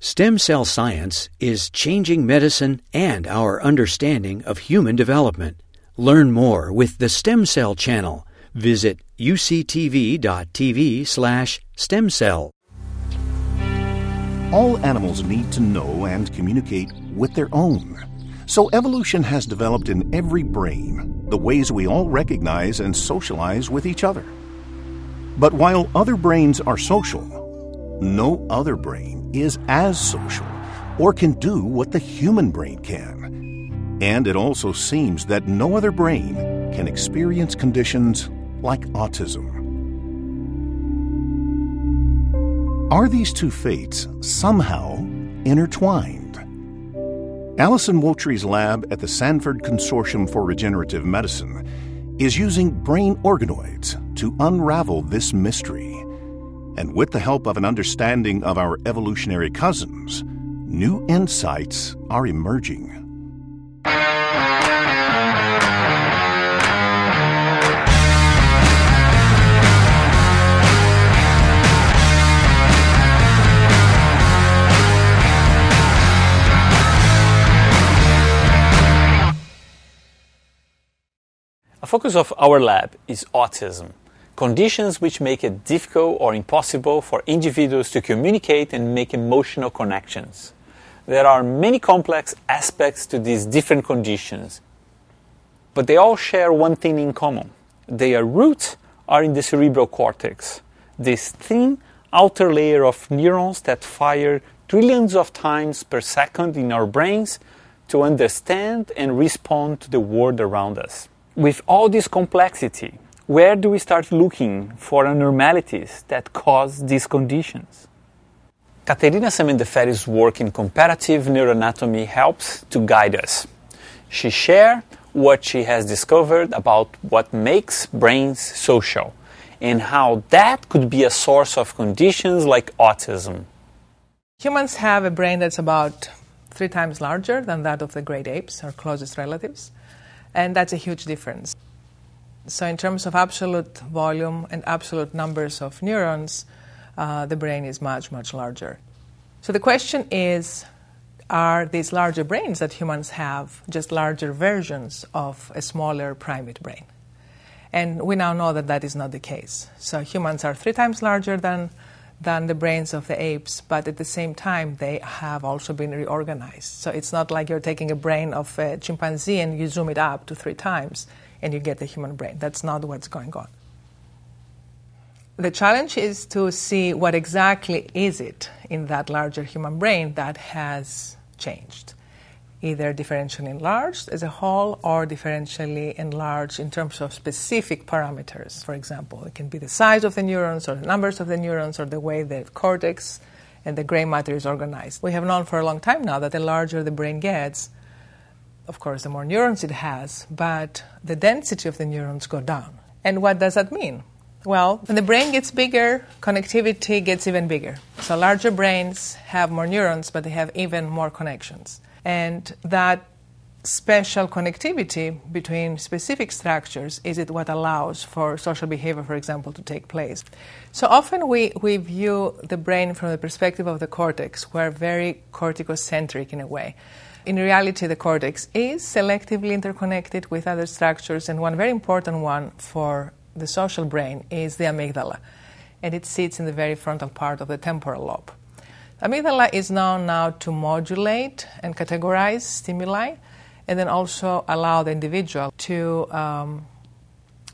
Stem cell science is changing medicine and our understanding of human development. Learn more with the Stem Cell Channel. Visit uctv.tv slash stem cell. All animals need to know and communicate with their own. So evolution has developed in every brain the ways we all recognize and socialize with each other. But while other brains are social, no other brain is as social or can do what the human brain can. And it also seems that no other brain can experience conditions like autism. Are these two fates somehow intertwined? Alysson Muotri's lab at the Sanford Consortium for Regenerative Medicine is using brain organoids to unravel this mystery. And with the help of an understanding of our evolutionary cousins, new insights are emerging. A focus of our lab is autism, conditions which make it difficult or impossible for individuals to communicate and make emotional connections. There are many complex aspects to these different conditions, but they all share one thing in common. Their roots are in the cerebral cortex, this thin outer layer of neurons that fire trillions of times per second in our brains to understand and respond to the world around us with all this complexity, where do we start looking for abnormalities that cause these conditions? Katerina Semendeferi's work in comparative neuroanatomy helps to guide us. She shares what she has discovered about what makes brains social and how that could be a source of conditions like autism. Humans have a brain that's about three times larger than that of the great apes, our closest relatives. And that's a huge difference. So, in terms of absolute volume and absolute numbers of neurons, uh, the brain is much, much larger. So, the question is are these larger brains that humans have just larger versions of a smaller primate brain? And we now know that that is not the case. So, humans are three times larger than than the brains of the apes, but at the same time, they have also been reorganized. So it's not like you're taking a brain of a chimpanzee and you zoom it up to three times and you get the human brain. That's not what's going on. The challenge is to see what exactly is it in that larger human brain that has changed either differentially enlarged as a whole or differentially enlarged in terms of specific parameters. For example, it can be the size of the neurons or the numbers of the neurons or the way the cortex and the gray matter is organized. We have known for a long time now that the larger the brain gets, of course, the more neurons it has, but the density of the neurons go down. And what does that mean? Well, when the brain gets bigger, connectivity gets even bigger. So larger brains have more neurons, but they have even more connections. And that special connectivity between specific structures is it what allows for social behavior, for example, to take place. So often we, we view the brain from the perspective of the cortex. We're very corticocentric in a way. In reality, the cortex is selectively interconnected with other structures, and one very important one for the social brain is the amygdala, and it sits in the very frontal part of the temporal lobe. Amygdala is known now to modulate and categorize stimuli and then also allow the individual to um,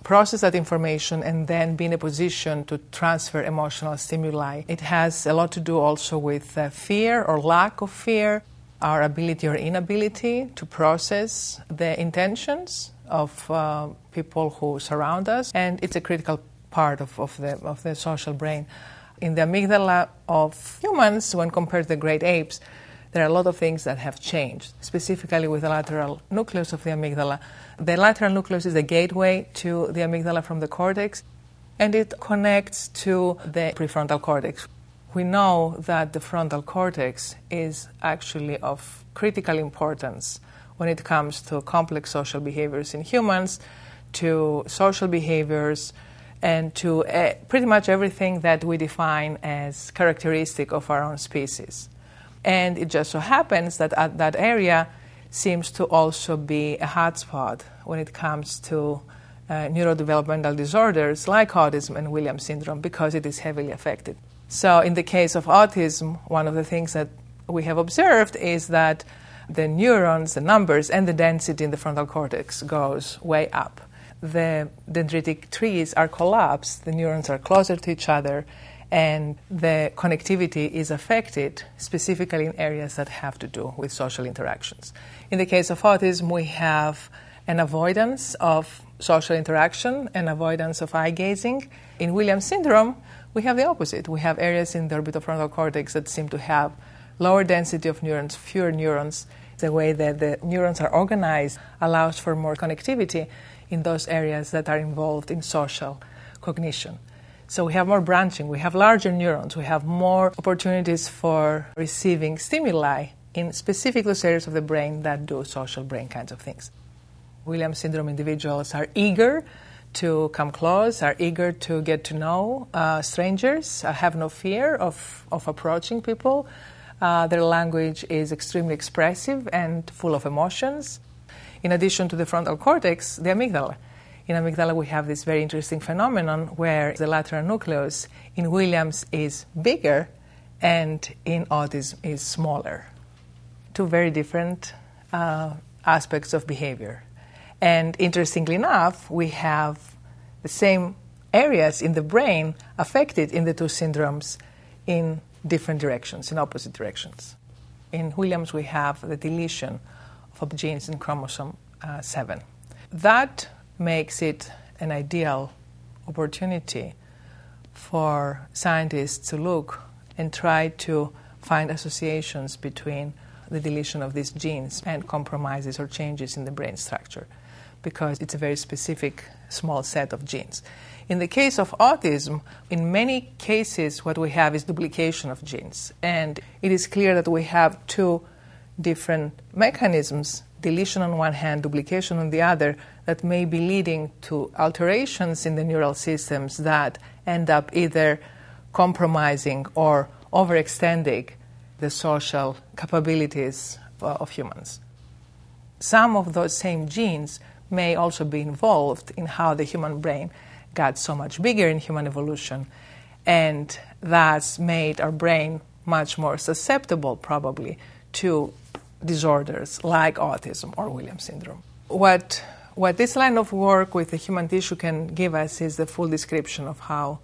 process that information and then be in a position to transfer emotional stimuli. It has a lot to do also with uh, fear or lack of fear, our ability or inability to process the intentions of uh, people who surround us, and it's a critical part of, of, the, of the social brain in the amygdala of humans, when compared to the great apes, there are a lot of things that have changed, specifically with the lateral nucleus of the amygdala. The lateral nucleus is the gateway to the amygdala from the cortex, and it connects to the prefrontal cortex. We know that the frontal cortex is actually of critical importance when it comes to complex social behaviors in humans, to social behaviors, and to uh, pretty much everything that we define as characteristic of our own species. And it just so happens that at that area seems to also be a hotspot when it comes to uh, neurodevelopmental disorders like autism and Williams syndrome because it is heavily affected. So, in the case of autism, one of the things that we have observed is that the neurons, the numbers, and the density in the frontal cortex goes way up. The dendritic trees are collapsed, the neurons are closer to each other, and the connectivity is affected specifically in areas that have to do with social interactions. In the case of autism, we have an avoidance of social interaction and avoidance of eye gazing. In Williams syndrome, we have the opposite. We have areas in the orbitofrontal cortex that seem to have lower density of neurons, fewer neurons. The way that the neurons are organized allows for more connectivity in those areas that are involved in social cognition. So we have more branching, we have larger neurons, we have more opportunities for receiving stimuli in specific those areas of the brain that do social brain kinds of things. Williams syndrome individuals are eager to come close, are eager to get to know uh, strangers, uh, have no fear of, of approaching people. Uh, their language is extremely expressive and full of emotions. In addition to the frontal cortex, the amygdala. In amygdala, we have this very interesting phenomenon where the lateral nucleus in Williams is bigger and in autism is smaller. Two very different uh, aspects of behavior. And interestingly enough, we have the same areas in the brain affected in the two syndromes in different directions, in opposite directions. In Williams, we have the deletion of genes in chromosome uh, 7. That makes it an ideal opportunity for scientists to look and try to find associations between the deletion of these genes and compromises or changes in the brain structure because it's a very specific small set of genes. In the case of autism, in many cases, what we have is duplication of genes. And it is clear that we have two different mechanisms deletion on one hand, duplication on the other, that may be leading to alterations in the neural systems that end up either compromising or overextending the social capabilities uh, of humans. Some of those same genes may also be involved in how the human brain got so much bigger in human evolution, and that's made our brain much more susceptible, probably, to disorders like autism or Williams syndrome. What, what this line of work with the human tissue can give us is the full description of how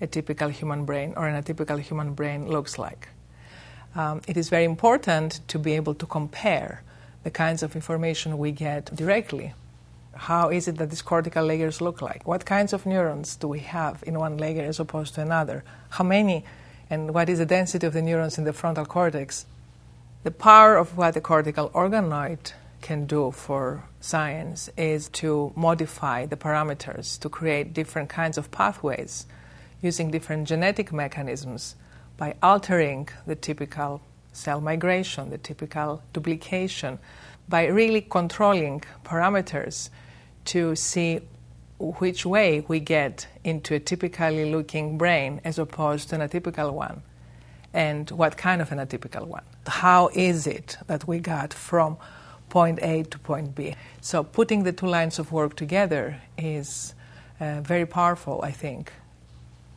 a typical human brain or an atypical human brain looks like. Um, it is very important to be able to compare the kinds of information we get directly. How is it that these cortical layers look like? What kinds of neurons do we have in one layer as opposed to another? How many and what is the density of the neurons in the frontal cortex? The power of what the cortical organoid can do for science is to modify the parameters to create different kinds of pathways using different genetic mechanisms by altering the typical cell migration, the typical duplication, by really controlling parameters to see which way we get into a typically looking brain as opposed to an atypical one and what kind of an atypical one. How is it that we got from point A to point B? So, putting the two lines of work together is uh, very powerful, I think.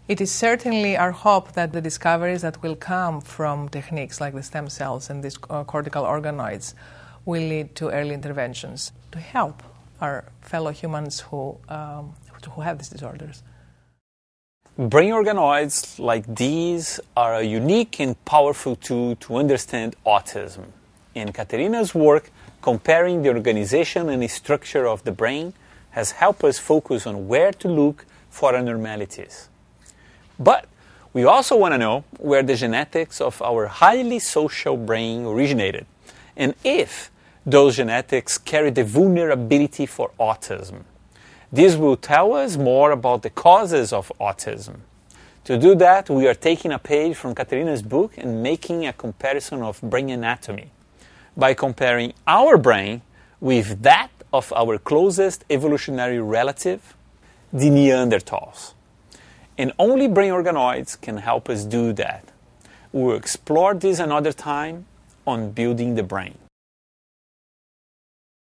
It is certainly our hope that the discoveries that will come from techniques like the stem cells and these uh, cortical organoids will lead to early interventions to help our fellow humans who, um, who have these disorders. Brain organoids like these are a unique and powerful tool to understand autism. In Katerina's work, comparing the organization and the structure of the brain has helped us focus on where to look for abnormalities. But we also want to know where the genetics of our highly social brain originated and if those genetics carry the vulnerability for autism. This will tell us more about the causes of autism. To do that, we are taking a page from Katerina's book and making a comparison of brain anatomy by comparing our brain with that of our closest evolutionary relative, the Neanderthals. And only brain organoids can help us do that. We'll explore this another time on building the brain.